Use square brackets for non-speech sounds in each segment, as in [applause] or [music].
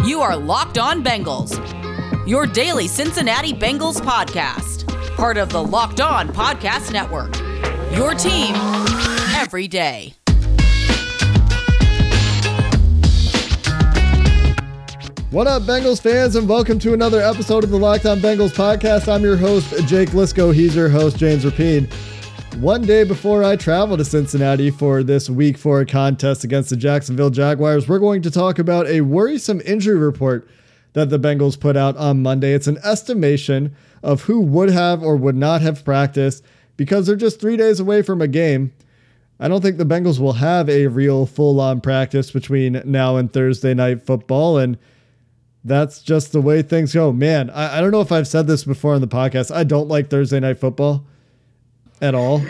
You are Locked On Bengals, your daily Cincinnati Bengals podcast, part of the Locked On Podcast Network. Your team every day. What up, Bengals fans, and welcome to another episode of the Locked On Bengals podcast. I'm your host, Jake Liscow. He's your host, James Rapien. One day before I travel to Cincinnati for this week four contest against the Jacksonville Jaguars, we're going to talk about a worrisome injury report that the Bengals put out on Monday. It's an estimation of who would have or would not have practiced because they're just three days away from a game. I don't think the Bengals will have a real full on practice between now and Thursday night football. And that's just the way things go. Man, I, I don't know if I've said this before on the podcast. I don't like Thursday night football at all.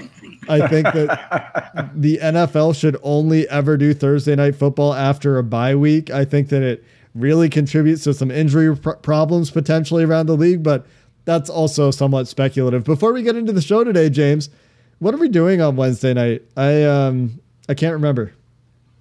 I think that the NFL should only ever do Thursday night football after a bye week. I think that it really contributes to some injury pr- problems potentially around the league, but that's also somewhat speculative. Before we get into the show today, James, what are we doing on Wednesday night? I um I can't remember.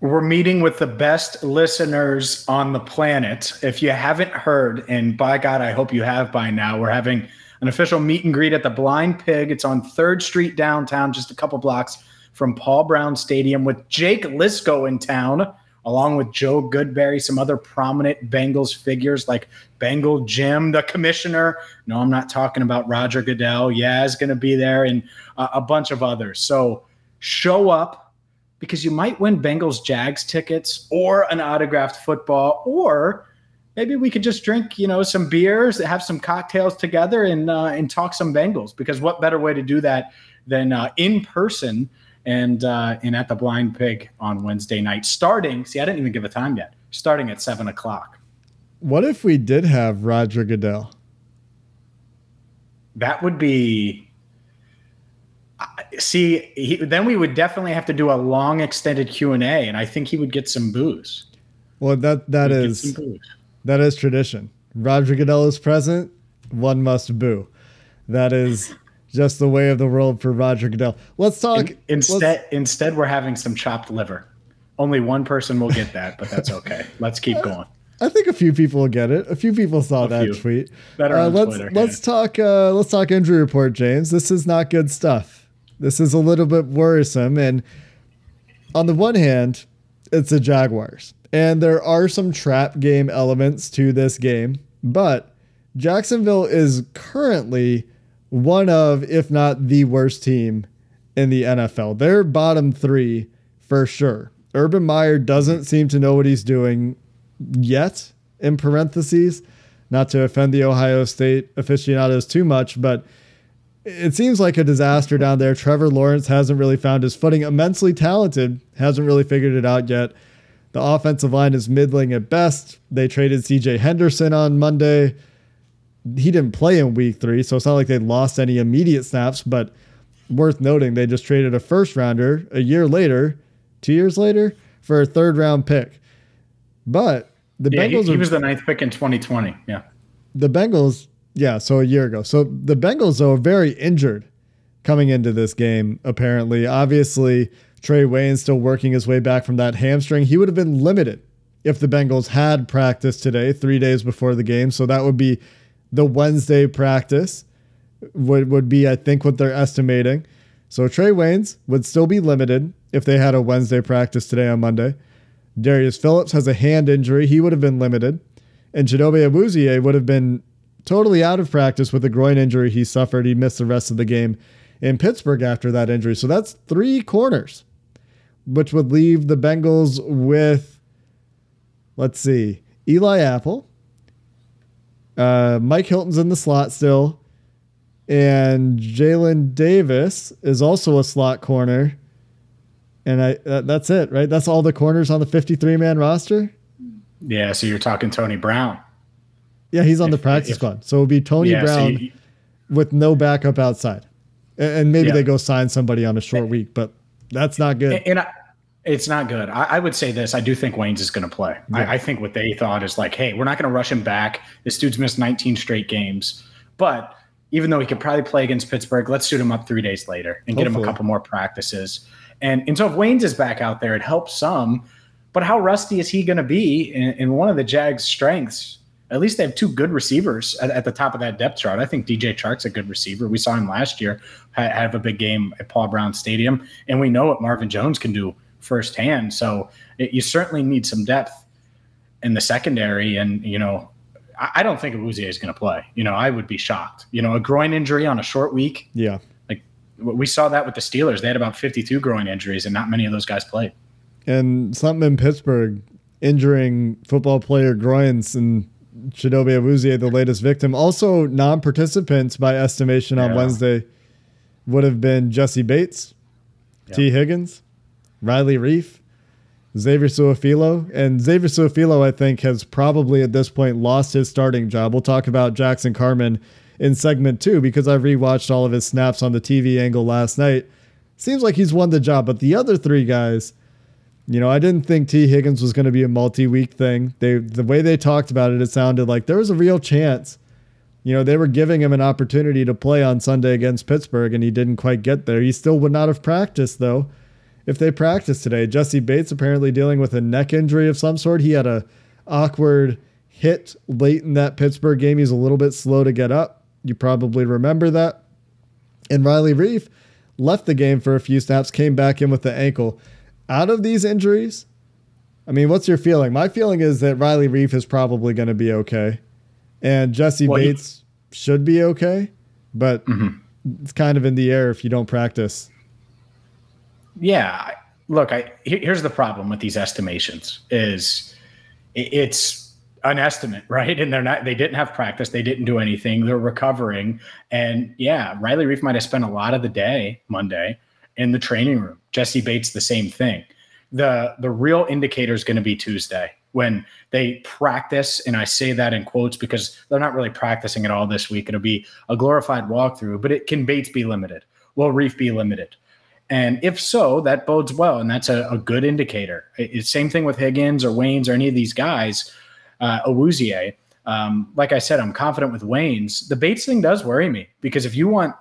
We're meeting with the best listeners on the planet. If you haven't heard, and by God, I hope you have by now, we're having an official meet and greet at the Blind Pig. It's on 3rd Street downtown, just a couple blocks from Paul Brown Stadium, with Jake Liscow in town, along with Joe Goodberry, some other prominent Bengals figures like Bengal Jim, the commissioner. No, I'm not talking about Roger Goodell. Yeah, is going to be there, and uh, a bunch of others. So show up because you might win Bengals Jags tickets or an autographed football or maybe we could just drink, you know, some beers, have some cocktails together, and uh, and talk some Bengals. Because what better way to do that than uh, in person and uh, and at the Blind Pig on Wednesday night, starting. See, I didn't even give a time yet. Starting at seven o'clock. What if we did have Roger Goodell? That would be. See, he, then we would definitely have to do a long, extended Q and A, and I think he would get some booze. Well, that that is that is tradition. Roger Goodell is present, one must boo. That is just the way of the world for Roger Goodell. Let's talk. In, instead, let's, instead, we're having some chopped liver. Only one person will get that, but that's okay. let's keep [laughs] going. I think a few people will get it. A few people saw a that few. tweet. Better uh, let's Twitter, let's yeah. talk. Uh, let's talk injury report, James. This is not good stuff. This is a little bit worrisome. And on the one hand, it's the Jaguars. And there are some trap game elements to this game, but Jacksonville is currently one of, if not the worst team in the NFL. They're bottom three for sure. Urban Meyer doesn't seem to know what he's doing yet, in parentheses, not to offend the Ohio State aficionados too much, but it seems like a disaster down there. Trevor Lawrence hasn't really found his footing. Immensely talented, hasn't really figured it out yet. The offensive line is middling at best. They traded CJ Henderson on Monday. He didn't play in week three, so it's not like they lost any immediate snaps, but worth noting, they just traded a first rounder a year later, two years later, for a third round pick. But the yeah, Bengals. He, he was the ninth pick in 2020. Yeah. The Bengals, yeah, so a year ago. So the Bengals, though, are very injured coming into this game, apparently. Obviously, Trae Wayne still working his way back from that hamstring. He would have been limited if the Bengals had practice today, three days before the game. So that would be the Wednesday practice, would, would be, I think, what they're estimating. So Trae Waynes would still be limited if they had a Wednesday practice today on Monday. Darius Phillips has a hand injury. He would have been limited. And Chidobe Awuzie would have been totally out of practice with a groin injury he suffered. He missed the rest of the game in Pittsburgh after that injury. So that's three corners which would leave the Bengals with, let's see, Eli Apple. Uh, Mike Hilton's in the slot still. And Jalen Davis is also a slot corner. And I that's it, right? That's all the corners on the 53 man roster. Yeah, so you're talking Tony Brown. Yeah, he's on if, the practice if, squad. So it would be Tony yeah, Brown so you, with no backup outside. And maybe yeah. they go sign somebody on a short week, but that's not good. And, and I, it's not good. I, I, would say this. I do think Waynes is going to play. Yeah. I, I, think what they thought is like, hey, we're not going to rush him back. This dude's missed 19 straight games. But even though he could probably play against Pittsburgh, let's suit him up three days later and Hopefully. get him a couple more practices. And, and so if Waynes is back out there, it helps some. But how rusty is he going to be in, in, one of the Jags' strengths? At least they have two good receivers at, at, the top of that depth chart. I think DJ Chark's a good receiver. We saw him last year have a big game at Paul Brown Stadium, and we know what Marvin Jones can do firsthand. So it, you certainly need some depth in the secondary. And, you know, I, I don't think Awuzie is going to play. You know, I would be shocked. You know, a groin injury on a short week. Yeah. Like we saw that with the Steelers. They had about 52 groin injuries, and not many of those guys played. And something in Pittsburgh injuring football player groins and Chidobe Awuzie, the latest victim. Also, non participants by estimation on yeah. Wednesday would have been Jessie Bates, yep. Tee Higgins, Riley Reiff, Xavier Su'a-Filo. And Xavier Su'a-Filo, I think, has probably at this point lost his starting job. We'll talk about Jackson Carman in segment two because I rewatched all of his snaps on the TV angle last night. Seems like he's won the job, but the other three guys, you know, I didn't think Tee Higgins was going to be a multi-week thing. They the way they talked about it, it sounded like there was a real chance. You know, they were giving him an opportunity to play on Sunday against Pittsburgh, and he didn't quite get there. He still would not have practiced though if they practice today. Jessie Bates apparently dealing with a neck injury of some sort. He had a awkward hit late in that Pittsburgh game. He's a little bit slow to get up. You probably remember that. And Riley Reiff left the game for a few snaps, came back in with the ankle. Out of these injuries, I mean, what's your feeling? My feeling is that Riley Reiff is probably going to be okay, and Jessie well, Bates he- should be okay, but mm-hmm. it's kind of in the air if you don't practice. Yeah, look, I here's the problem with these estimations is it's an estimate, [laughs] right? And they're not they didn't have practice, they didn't do anything, they're recovering. And yeah, Riley Reiff might have spent a lot of the day Monday in the training room. Jessie Bates the same thing. The the real indicator is going to be Tuesday when they practice and I say that in quotes because they're not really practicing at all this week. It'll be a glorified walkthrough, but it can Bates be limited? Will Reiff be limited? And if so, that bodes well, and that's a, a good indicator. It's same thing with Higgins or Waynes or any of these guys. Uh, Awuzie, um, like I said, I'm confident with Waynes. The Bates thing does worry me because if you want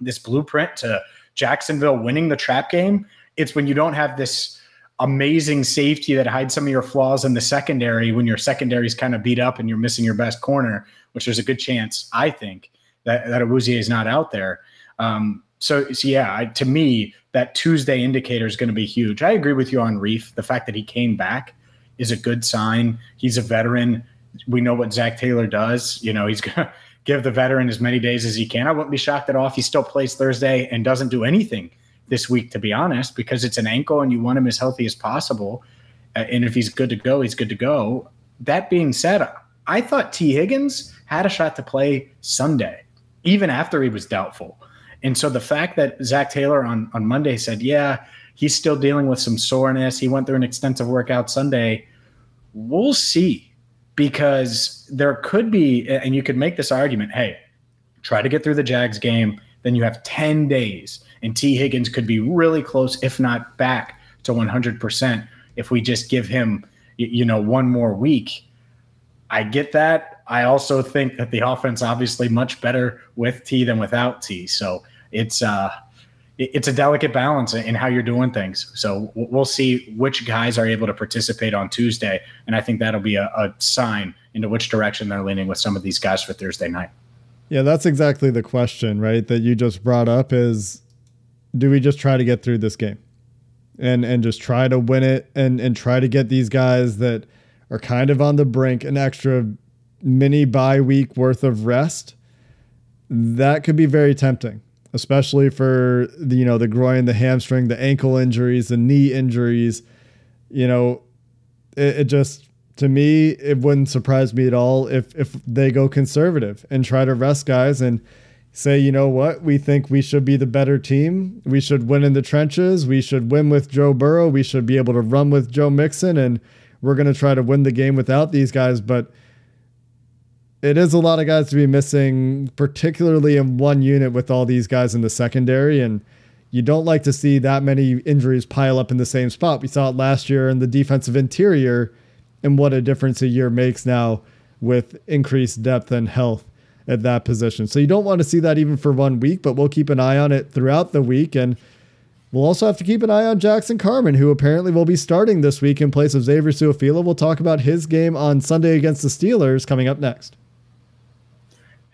this blueprint to Jacksonville winning the trap game, it's when you don't have this amazing safety that hides some of your flaws in the secondary when your secondary is kind of beat up and you're missing your best corner, which there's a good chance, I think, that, that Awuzie is not out there. Um, so, so yeah, I, to me, that Tuesday indicator is going to be huge. I agree with you on Reiff. The fact that he came back is a good sign. He's a veteran. We know what Zac Taylor does. You know, he's going to give the veteran as many days as he can. I wouldn't be shocked at all if he still plays Thursday and doesn't do anything this week, to be honest, because it's an ankle and you want him as healthy as possible. Uh, and if he's good to go, he's good to go. That being said, I thought Tee Higgins had a shot to play Sunday, even after he was doubtful. And so the fact that Zac Taylor on, on Monday said, yeah, he's still dealing with some soreness. He went through an extensive workout Sunday. We'll see because there could be, and you could make this argument hey, try to get through the Jags game. Then you have 10 days, and Tee Higgins could be really close, if not back to 100%, if we just give him, you know, one more week. I get that. I also think that the offense obviously much better with T than without T. So it's uh, it's a delicate balance in how you're doing things. So we'll see which guys are able to participate on Tuesday, and I think that'll be a, a sign into which direction they're leaning with some of these guys for Thursday night. Yeah, that's exactly the question, right? That you just brought up is do we just try to get through this game? And and just try to win it and and try to get these guys that are kind of on the brink an extra mini bye week worth of rest. That could be very tempting especially for the, you know the groin, the hamstring, the ankle injuries, the knee injuries. You know, it, it just to me it wouldn't surprise me at all if if they go conservative and try to rest guys and say, you know what, we think we should be the better team. We should win in the trenches. We should win with Joe Burrow. We should be able to run with Joe Mixon, and we're going to try to win the game without these guys. But it is a lot of guys to be missing, particularly in one unit with all these guys in the secondary. And you don't like to see that many injuries pile up in the same spot. We saw it last year in the defensive interior, and what a difference a year makes now with increased depth and health at that position. So you don't want to see that even for one week, but we'll keep an eye on it throughout the week. And We'll also have to keep an eye on Jackson Carman, who apparently will be starting this week in place of Xavier Su'a-Filo. We'll talk about his game on Sunday against the Steelers coming up next.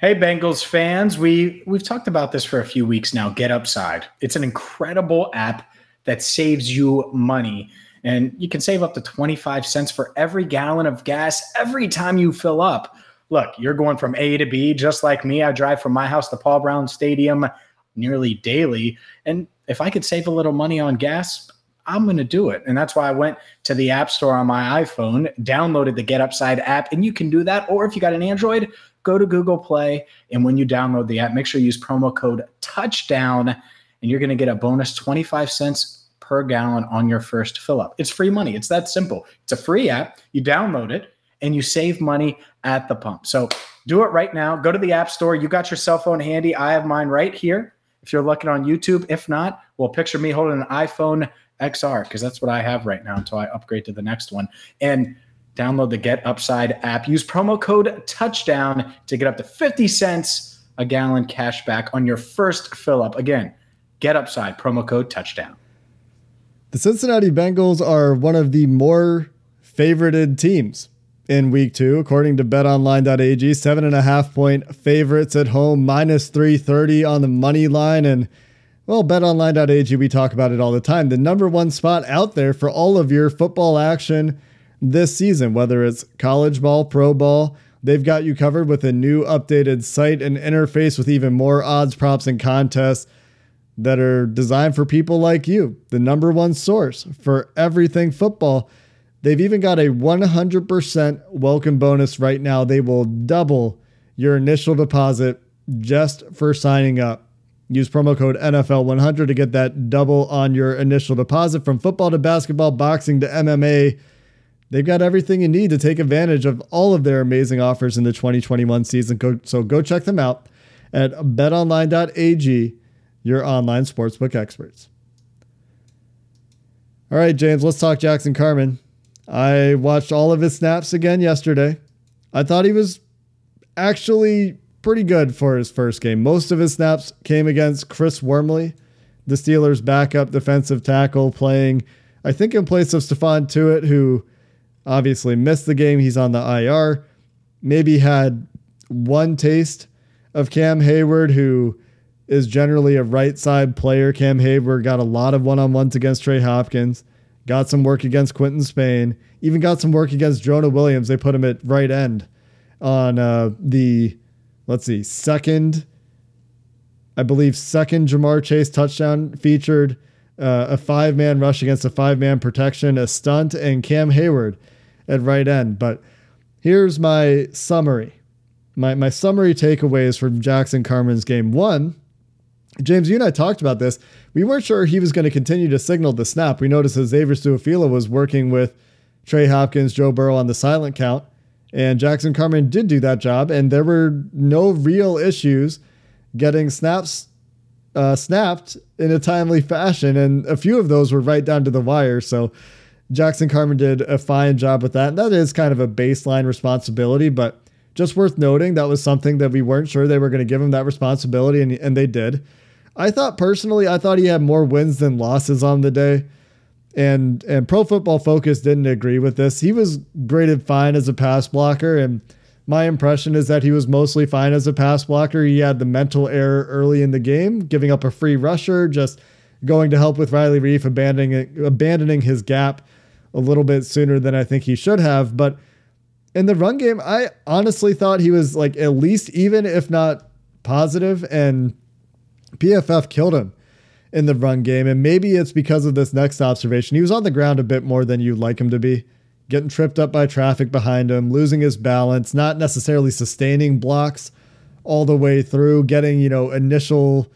Hey Bengals fans, we we've talked about this for a few weeks now. Get Upside. It's an incredible app that saves you money. And you can save up to 25 cents for every gallon of gas every time you fill up. Look, you're going from A to B just like me. I drive from my house to Paul Brown Stadium nearly daily. And if I could save a little money on gas, I'm going to do it. And that's why I went to the App Store on my iPhone, downloaded the Get Upside app, and you can do that. Or if you got an Android, go to Google Play. And when you download the app, make sure you use promo code touchdown and you're going to get a bonus 25 cents per gallon on your first fill up. It's free money. It's that simple. It's a free app. You download it and you save money at the pump. So do it right now. Go to the App Store. You got your cell phone handy. I have mine right here. If you're looking on YouTube, if not, well, picture me holding an iPhone XR because that's what I have right now until I upgrade to the next one. And Download the Get Upside app. Use promo code touchdown to get up to 50 cents a gallon cash back on your first fill up. Again, Get Upside, promo code touchdown. The Cincinnati Bengals are one of the more favorited teams in week two, according to betonline.ag. Seven and a half point favorites at home, minus 330 on the money line. And well, betonline.ag, we talk about it all the time. The number one spot out there for all of your football action this season, whether it's college ball, pro ball. They've got you covered with a new updated site and interface with even more odds, props, and contests that are designed for people like you, the number one source for everything football. They've even got a 100% welcome bonus right now. They will double your initial deposit just for signing up. Use promo code NFL100 to get that double on your initial deposit from football to basketball, boxing to MMA They've got everything you need to take advantage of all of their amazing offers in the 2021 season. So go check them out at betonline.ag, your online sportsbook experts. All right, James, let's talk Jackson Carman. I watched all of his snaps again yesterday. I thought he was actually pretty good for his first game. Most of his snaps came against Chris Wormley, the Steelers' backup defensive tackle, playing, I think, in place of Stephon Tuitt, who obviously missed the game. He's on the IR. Maybe had one taste of Cam Heyward, who is generally a right side player. Cam Heyward got a lot of one on ones against Trey Hopkins, got some work against Quinton Spain, even got some work against Jonah Williams. They put him at right end on uh, the, let's see, second, I believe, second Ja'Marr Chase touchdown featured uh, a five man rush against a five man protection, a stunt, and Cam Heyward at right end. But here's my summary. My, my summary takeaways from Jackson Carman's game one. James, you and I talked about this. We weren't sure he was going to continue to signal the snap. We noticed that Xavier Su'a-Filo was working with Trey Hopkins, Joe Burrow on the silent count, and Jackson Carman did do that job, and there were no real issues getting snaps uh, snapped in a timely fashion, and a few of those were right down to the wire. So Jackson Carman did a fine job with that. And that is kind of a baseline responsibility, but just worth noting that was something that we weren't sure they were going to give him that responsibility, and, and they did. I thought personally, I thought he had more wins than losses on the day. And and Pro Football Focus didn't agree with this. He was graded fine as a pass blocker, and my impression is that he was mostly fine as a pass blocker. He had the mental error early in the game, giving up a free rusher, just going to help with Riley Reiff, abandoning abandoning his gap a little bit sooner than I think he should have. But in the run game, I honestly thought he was like at least even, if not positive, and PFF killed him in the run game. And maybe it's because of this next observation. He was on the ground a bit more than you'd like him to be, getting tripped up by traffic behind him, losing his balance, not necessarily sustaining blocks all the way through, getting, you know, initial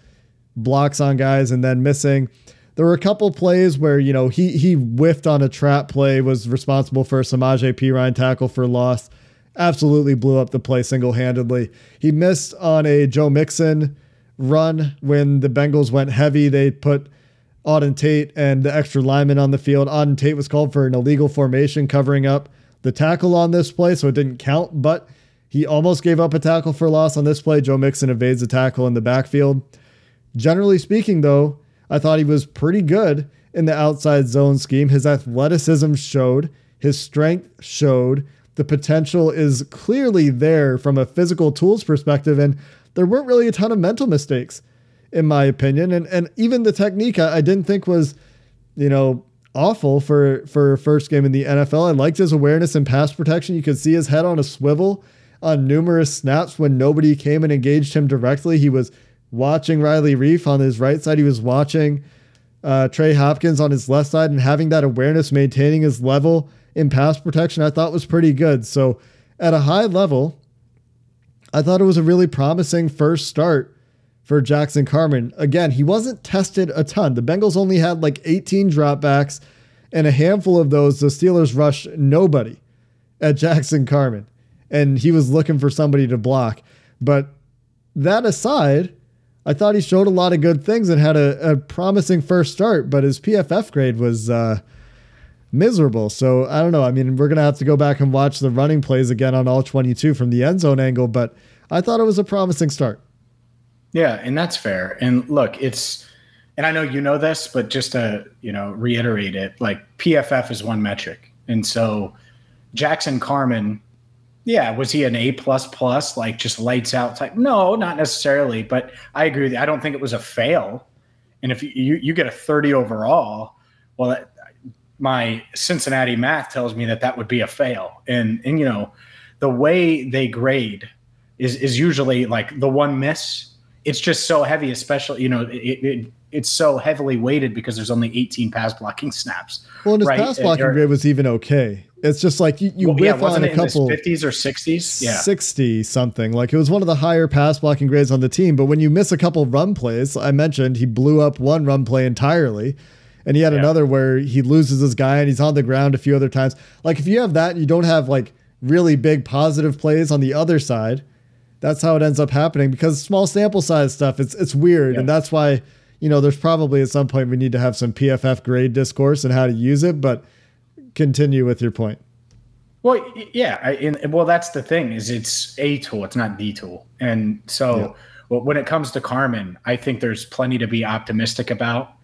blocks on guys and then missing. There were a couple plays where you know he he whiffed on a trap play, was responsible for a Samaje Perine tackle for loss. Absolutely blew up the play single handedly. He missed on a Joe Mixon run when the Bengals went heavy. They put Auden Tate and the extra lineman on the field. Auden Tate was called for an illegal formation covering up the tackle on this play, so it didn't count, but he almost gave up a tackle for loss on this play. Joe Mixon evades a tackle in the backfield. Generally speaking, though, I thought he was pretty good in the outside zone scheme. His athleticism showed, his strength showed. The potential is clearly there from a physical tools perspective, and there weren't really a ton of mental mistakes, in my opinion. And and even the technique I, I didn't think was, you know, awful for for first game in the NFL. I liked his awareness and pass protection. You could see his head on a swivel on numerous snaps when nobody came and engaged him directly. He was watching Riley Reiff on his right side. He was watching uh, Trey Hopkins on his left side and having that awareness, maintaining his level in pass protection, I thought was pretty good. So at a high level, I thought it was a really promising first start for Jackson Carman. Again, he wasn't tested a ton. The Bengals only had like 18 dropbacks, and a handful of those, the Steelers rushed nobody at Jackson Carman. and he was looking for somebody to block. But that aside, I thought he showed a lot of good things and had a, a promising first start, but his PFF grade was uh, miserable. So I don't know. I mean, we're going to have to go back and watch the running plays again on all 22 from the end zone angle, but I thought it was a promising start. Yeah, and that's fair. And look, it's and I know you know this, but just to, you know, reiterate it, like PFF is one metric. And so Jackson Carman, yeah, was he an A plus plus, like just lights out type? No, not necessarily, but I agree with you. I don't think it was a fail. And if you you, you get a 30 overall, well, that, my Cincinnati math tells me that that would be a fail. And and you know, the way they grade is is usually like the one miss it's just so heavy, especially you know it, it, it's so heavily weighted because there's only 18 pass blocking [laughs] snaps. Well, and his right? pass blocking grade was even okay. It's just like you, you well, whiff yeah, on a couple 50s or 60s, yeah, 60 something. Like it was one of the higher pass blocking grades on the team. But when you miss a couple run plays, I mentioned he blew up one run play entirely. And he had yeah. another where he loses his guy and he's on the ground a few other times. Like if you have that and you don't have like really big positive plays on the other side, that's how it ends up happening because small sample size stuff it's it's weird yeah. and that's why you know there's probably at some point we need to have some PFF grade discourse and how to use it but continue with your point well yeah I, and, well that's the thing is it's a tool it's not the tool and so yeah. well, when it comes to Carman, I think there's plenty to be optimistic about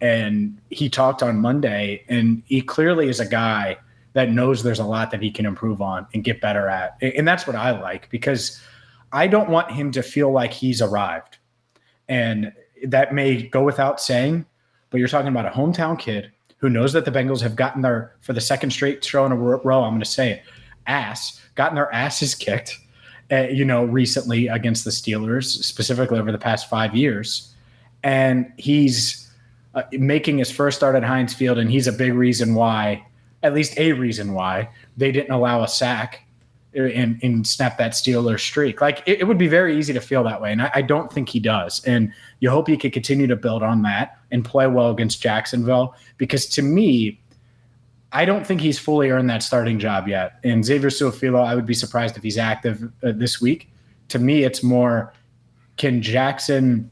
and he talked on Monday and he clearly is a guy that knows there's a lot that he can improve on and get better at and that's what I like because I don't want him to feel like he's arrived. And that may go without saying, but you're talking about a hometown kid who knows that the Bengals have gotten their, for the second straight show in a row, I'm going to say it, ass, gotten their asses kicked, uh, you know, recently against the Steelers, specifically over the past five years. And he's uh, making his first start at Heinz Field, and he's a big reason why, at least a reason why, they didn't allow a sack and, and snap that Steeler streak. Like it, it, would be very easy to feel that way. And I, I, don't think he does. And you hope he could continue to build on that and play well against Jacksonville. Because to me, I don't think he's fully earned that starting job yet. And Xavier Su'a-Filo, I would be surprised if he's active uh, this week. To me, it's more can Jackson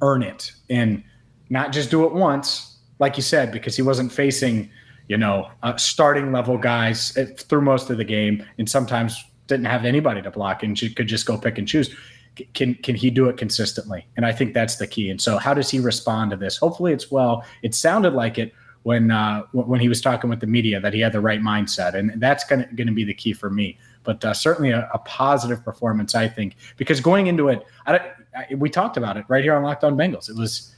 earn it and not just do it once, like you said, because he wasn't facing – you know, uh, starting level guys uh, through most of the game, and sometimes didn't have anybody to block and could just go pick and choose. Can can he do it consistently? And I think that's the key. And so, how does he respond to this? Hopefully, it's well. It sounded like it when uh, when he was talking with the media that he had the right mindset, and that's going to be the key for me. But uh, certainly a, a, positive performance, I think, because going into it, I, I, we talked about it right here on Locked On Bengals. It was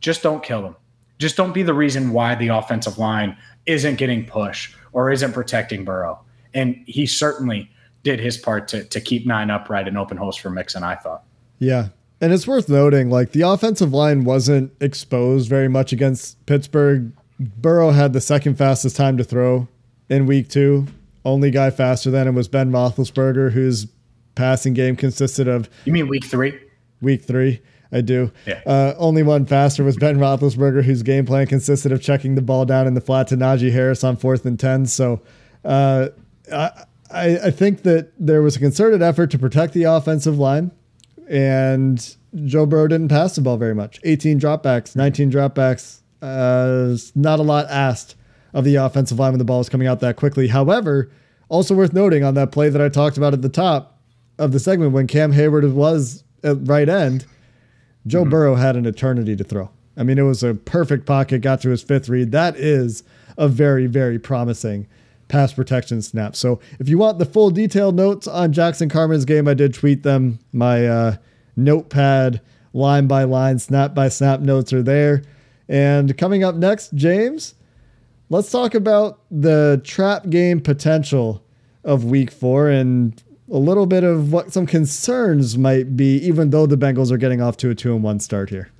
just don't kill them. Just don't be the reason why the offensive line isn't getting push or isn't protecting Burrow. And he certainly did his part to, to keep nine upright and open holes for Mixon, I thought. Yeah. And it's worth noting, like the offensive line wasn't exposed very much against Pittsburgh. Burrow had the second fastest time to throw in week two. Only guy faster than him was Ben Roethlisberger, whose passing game consisted of. You mean week three? Week three. I do. Yeah. Uh, only one faster was Ben Roethlisberger, whose game plan consisted of checking the ball down in the flat to Najee Harris on fourth and 10. So uh, I, I think that there was a concerted effort to protect the offensive line, and Joe Burrow didn't pass the ball very much. 18 dropbacks, 19 dropbacks. Uh, not a lot asked of the offensive line when the ball was coming out that quickly. However, also worth noting on that play that I talked about at the top of the segment when Cam Heyward was at right end – Joe mm-hmm. Burrow had an eternity to throw. I mean, it was a perfect pocket, got to his fifth read. That is a very, very promising pass protection snap. So if you want the full detailed notes on Jackson Carman's game, I did tweet them. My uh, notepad line by line, snap by snap notes are there. And coming up next, James, let's talk about the trap game potential of week four and a little bit of what some concerns might be, even though the Bengals are getting off to a two and one start here.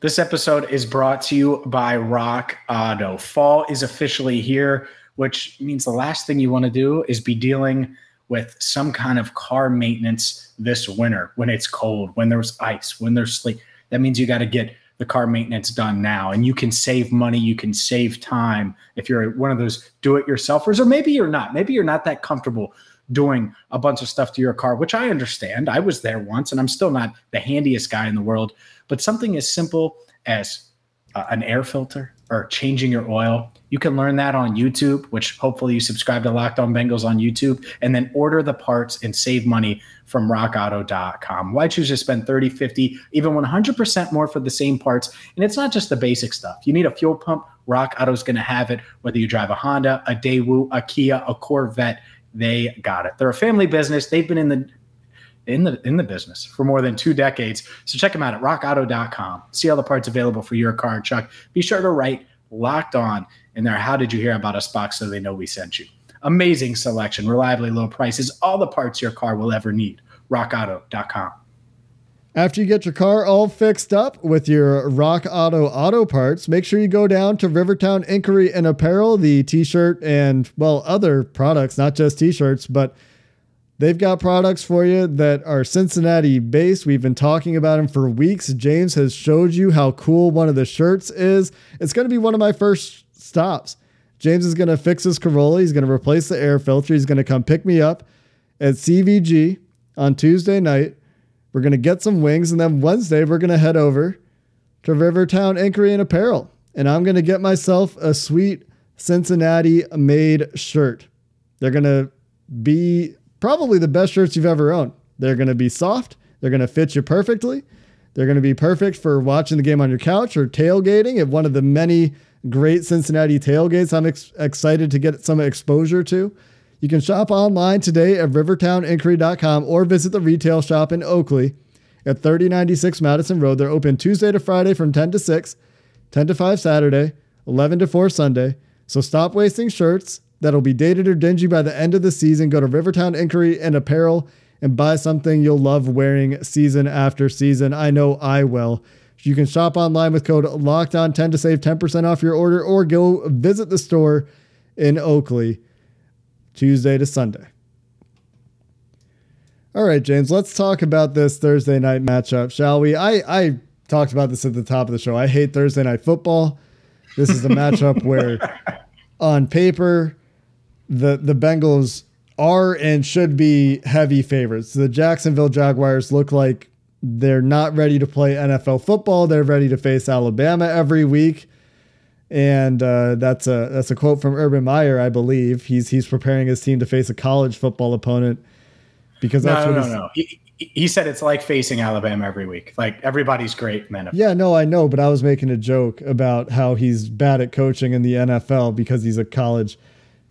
This episode is brought to you by Rock Auto. Fall is officially here, which means the last thing you want to do is be dealing with some kind of car maintenance this winter when it's cold, when there's ice, when there's sleet. That means you got to get the car maintenance done now and you can save money you can save time if you're one of those do it yourselfers or maybe you're not maybe you're not that comfortable doing a bunch of stuff to your car which i understand i was there once and i'm still not the handiest guy in the world but something as simple as uh, an air filter or changing your oil you can learn that on YouTube, which hopefully you subscribe to Locked On Bengals on YouTube, and then order the parts and save money from rockauto.com. Why choose to spend 30, 50, even 100% more for the same parts? And it's not just the basic stuff. You need a fuel pump, Rock Auto is going to have it. Whether you drive a Honda, a Daewoo, a Kia, a Corvette, they got it. They're a family business. They've been in the in the in the business for more than two decades. So check them out at rockauto.com. See all the parts available for your car, Chuck. Be sure to write locked on in there. How did you hear about us box so they know we sent you? Amazing selection, reliably low prices, all the parts your car will ever need. RockAuto.com. After you get your car all fixed up with your Rock Auto auto parts, make sure you go down to Rivertown Inquiry and Apparel, the t shirt and, well, other products, not just t shirts, but they've got products for you that are Cincinnati based. We've been talking about them for weeks. James has showed you how cool one of the shirts is. It's going to be one of my first stops. James is going to fix his Corolla. He's going to replace the air filter. He's going to come pick me up at CVG on Tuesday night. We're going to get some wings. And then Wednesday, we're going to head over to Rivertown Inquiry and Apparel. And I'm going to get myself a sweet Cincinnati made shirt. They're going to be probably the best shirts you've ever owned. They're going to be soft. They're going to fit you perfectly. They're going to be perfect for watching the game on your couch or tailgating at one of the many great Cincinnati tailgates I'm ex- excited to get some exposure to. You can shop online today at rivertowninquiry.com or visit the retail shop in Oakley at 3096 Madison Road. They're open Tuesday to Friday from 10 to 6, 10 to 5 Saturday, 11 to 4 Sunday. So stop wasting shirts that'll be dated or dingy by the end of the season. Go to Rivertown Inquiry and Apparel and buy something you'll love wearing season after season. I know I will. You can shop online with code Locked On 10 to save 10% off your order or go visit the store in Oakley Tuesday to Sunday. All right, James, let's talk about this Thursday night matchup, shall we? I, I talked about this at the top of the show. I hate Thursday night football. This is a matchup [laughs] where, on paper, the, the Bengals are and should be heavy favorites. The Jacksonville Jaguars look like they're not ready to play NFL football. They're ready to face Alabama every week. And uh, that's a that's a quote from Urban Meyer, I believe. He's he's preparing his team to face a college football opponent because that's no, what no, no, no. He, he said it's like facing Alabama every week. Like everybody's great, man. Yeah, no, I know, but I was making a joke about how he's bad at coaching in the NFL because he's a college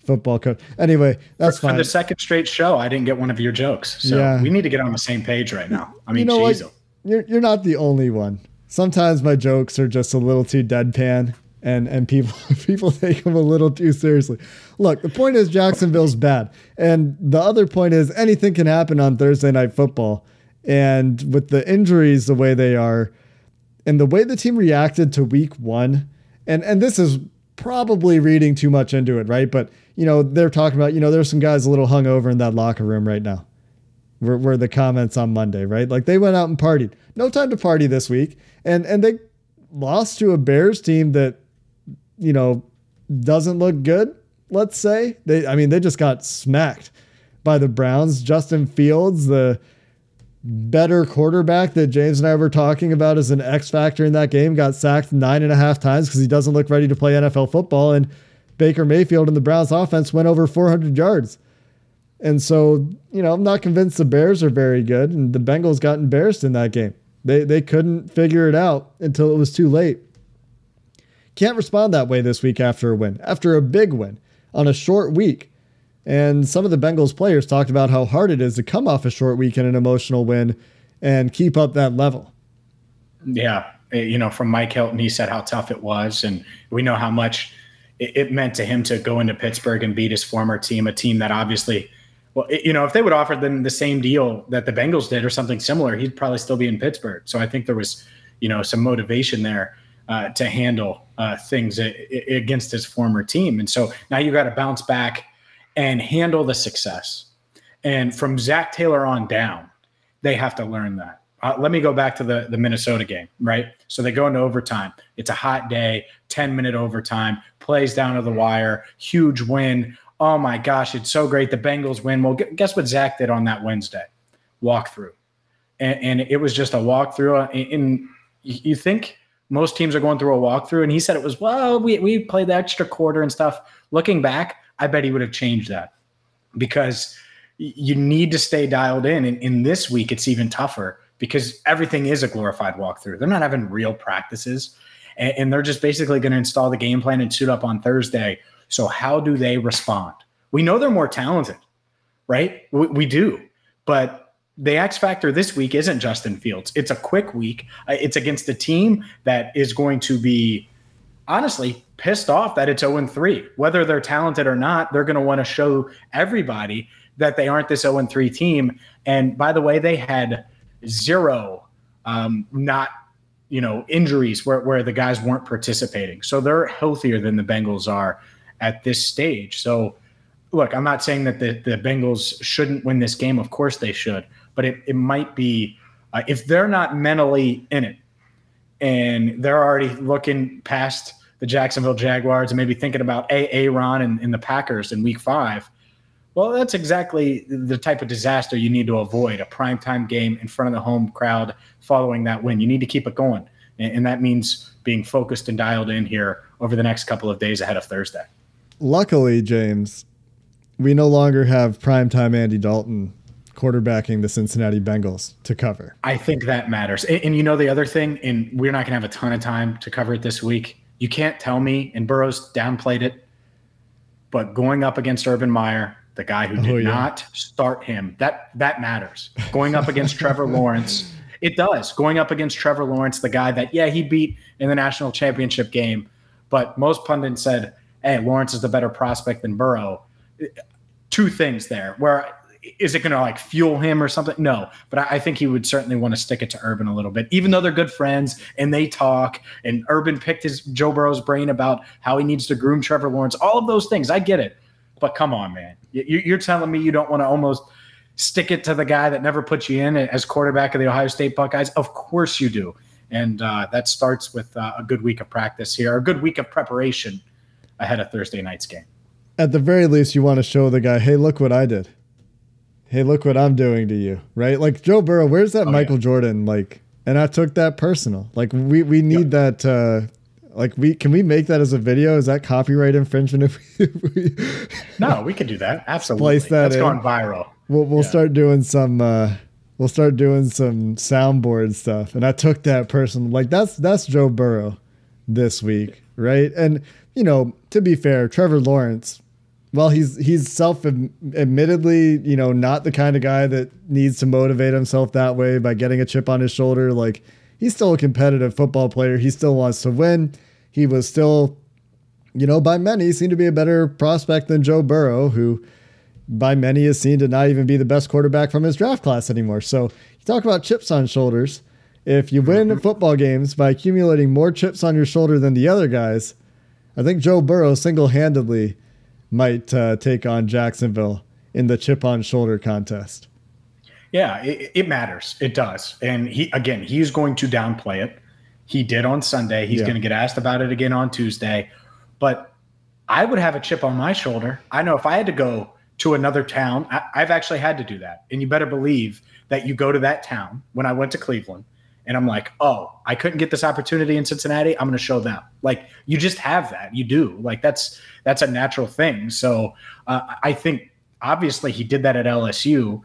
football coach. Anyway, that's for, fine. For the second straight show, I didn't get one of your jokes. So yeah. we need to get on the same page right now. I mean, you know geez. You're, you're not the only one. Sometimes my jokes are just a little too deadpan and and people [laughs] people take them a little too seriously. Look, the point is Jacksonville's bad, and the other point is anything can happen on Thursday night football. And with the injuries the way they are, and the way the team reacted to Week One, and and this is probably reading too much into it, right? But you know, they're talking about, you know, there's some guys a little hungover in that locker room right now. Were, were the comments on Monday, right? Like they went out and partied. No time to party this week. And and they lost to a Bears team that, you know, doesn't look good, let's say. They I mean, they just got smacked by the Browns. Justin Fields, the better quarterback that James and I were talking about as an X factor in that game, got sacked nine and a half times because he doesn't look ready to play NFL football. And Baker Mayfield and the Browns offense went over 400 yards. And so, you know, I'm not convinced the Bears are very good, and the Bengals got embarrassed in that game. They they couldn't figure it out until it was too late. Can't respond that way this week after a win, after a big win on a short week. And some of the Bengals players talked about how hard it is to come off a short week and an emotional win and keep up that level. Yeah. Eh, you know, from Mike Hilton, he said how tough it was. And we know how much it, meant to him to go into Pittsburgh and beat his former team, a team that obviously, well, you know, if they would offer them the same deal that the Bengals did or something similar, he'd probably still be in Pittsburgh. So I think there was, you know, some motivation there uh, to handle uh, things against his former team. And so now you got to bounce back and handle the success. And from Zac Taylor on down, they have to learn that. Uh, let me go back to the, the Minnesota game, right? So they go into overtime. It's a hot day, 10 minute overtime, plays down to the wire, huge win. Oh my gosh, it's so great. The Bengals win. Well, guess what Zac did on that Wednesday? Walkthrough. And, and it was just a walkthrough. And you think most teams are going through a walkthrough. And he said it was, well, we, we played the extra quarter and stuff. Looking back, I bet he would have changed that because you need to stay dialed in. And in this week, it's even tougher because everything is a glorified walkthrough. They're not having real practices, and, and they're just basically going to install the game plan and suit up on Thursday. So, how do they respond? We know they're more talented, right? We, we do. But the X factor this week isn't Justin Fields. It's a quick week. Uh, it's against a team that is going to be honestly pissed off that it's 0 3. Whether they're talented or not, they're going to want to show everybody that they aren't this 0 3 team. And by the way, they had zero um, not you know injuries where, where the guys weren't participating. So they're healthier than the Bengals are at this stage. So look, I'm not saying that the, the Bengals shouldn't win this game. Of course they should, but it, it might be uh, if they're not mentally in it and they're already looking past the Jacksonville Jaguars and maybe thinking about Aaron and, and the Packers in week five. Well, that's exactly the type of disaster you need to avoid a primetime game in front of the home crowd following that win. You need to keep it going. And, and that means being focused and dialed in here over the next couple of days ahead of Thursday. Luckily, James, we no longer have primetime Andy Dalton quarterbacking the Cincinnati Bengals to cover. I think that matters. And, and you know, the other thing, and we're not going to have a ton of time to cover it this week. You can't tell me, and Burrows downplayed it, but going up against Urban Meyer, the guy who did oh, yeah. not start him, that that matters. Going up against Trevor Lawrence, it does. Going up against Trevor Lawrence, the guy that yeah he beat in the national championship game, but most pundits said, "Hey, Lawrence is the better prospect than Burrow." Two things there. Where is it going to like fuel him or something? No, but I, I, think he would certainly want to stick it to Urban a little bit, even though they're good friends and they talk. And Urban picked his Joe Burrow's brain about how he needs to groom Trevor Lawrence. All of those things, I get it. But come on, man, you, are telling me you don't want to almost stick it to the guy that never put you in as quarterback of the Ohio State Buckeyes? Of course you do, and uh, that starts with uh, a good week of practice here, a good week of preparation ahead of Thursday night's game. At the very least, you want to show the guy, hey, look what I did hey, look what I'm doing to you, right? Like Joe Burrow, where's that oh, Michael yeah. Jordan? Like, and I took that personal. Like, we we need that. uh like we can we make that as a video? Is that copyright infringement? If we, [laughs] if we no, we could do that. [laughs] Absolutely. Place that That's in. going viral. We'll we'll yeah. start doing some. uh We'll start doing some soundboard stuff. And I took that person like that's that's Joe Burrow this week, right? And you know, to be fair, Trevor Lawrence well, he's he's self admittedly, you know, not the kind of guy that needs to motivate himself that way by getting a chip on his shoulder. Like he's still a competitive football player. He still wants to win. He was still, you know, by many seemed to be a better prospect than Joe Burrow, who by many is seen to not even be the best quarterback from his draft class anymore. So you talk about chips on shoulders. If you win mm-hmm. football games by accumulating more chips on your shoulder than the other guys, I think Joe Burrow single handedly might uh, take on Jacksonville in the chip on shoulder contest. Yeah, it, it, matters. It does. And he again, he's going to downplay it. He did on Sunday. He's yeah. going to get asked about it again on Tuesday. But I would have a chip on my shoulder. I know if I had to go to another town, I, I've actually had to do that. And you better believe that you go to that town. When I went to Cleveland, and I'm like, oh, I couldn't get this opportunity in Cincinnati. I'm going to show them. Like you just have that. You do. Like that's that's a natural thing. So uh, I think obviously he did that at LSU.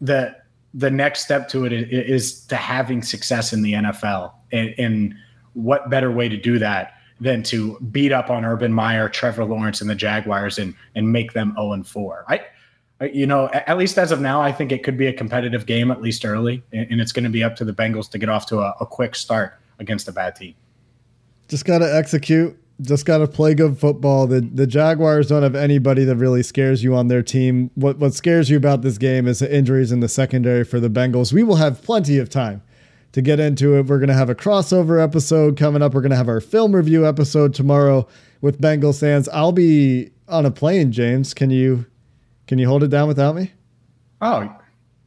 The the next step to it is, to having success in the NFL. And, and what better way to do that than to beat up on Urban Meyer, Trevor Lawrence, and the Jaguars and and make them 0 and 4. I, Uh, you know, at least as of now, I think it could be a competitive game at least early, and it's going to be up to the Bengals to get off to a, a quick start against a bad team. Just got to execute. Just got to play good football. The the Jaguars don't have anybody that really scares you on their team. What what scares you about this game is the injuries in the secondary for the Bengals. We will have plenty of time to get into it. We're going to have a crossover episode coming up. We're going to have our film review episode tomorrow with Bengals fans. I'll be on a plane, James. Can you can you hold it down without me? Oh,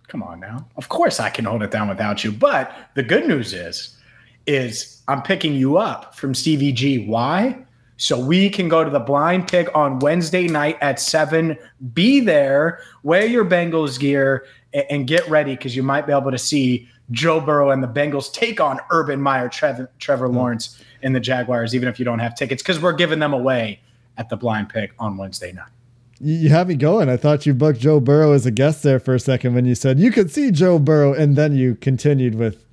come on now. Of course I can hold it down without you. But the good news is is I'm picking you up from Stevie G. Why? So we can go to the blind pig on Wednesday night at seven. Be there, wear your Bengals gear, and, and get ready because you might be able to see Joe Burrow and the Bengals take on Urban Meyer, Trevor, Trevor mm. Lawrence, and the Jaguars, even if you don't have tickets, because we're giving them away at the blind pig on Wednesday night. You have me going. I thought you booked Joe Burrow as a guest there for a second when you said you could see Joe Burrow, and then you continued with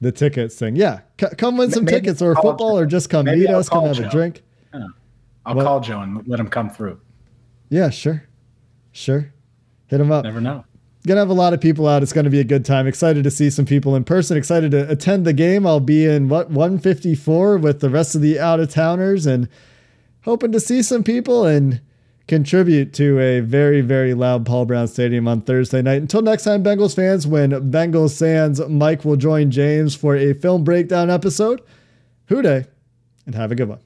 the tickets thing. Yeah, C- come win some maybe tickets or football, or just come meet I'll us, come have Joe. a drink. I'll call Joe and let him come through. Yeah, sure, sure. Hit him up. Never know. Gonna have a lot of people out. It's gonna be a good time. Excited to see some people in person. Excited to attend the game. I'll be in what 154 with the rest of the out of towners and hoping to see some people and contribute to a very, very loud Paul Brown Stadium on Thursday night. Until next time, Bengals fans, when Bengals Sands Mike will join James for a film breakdown episode. Who Dey, and have a good one.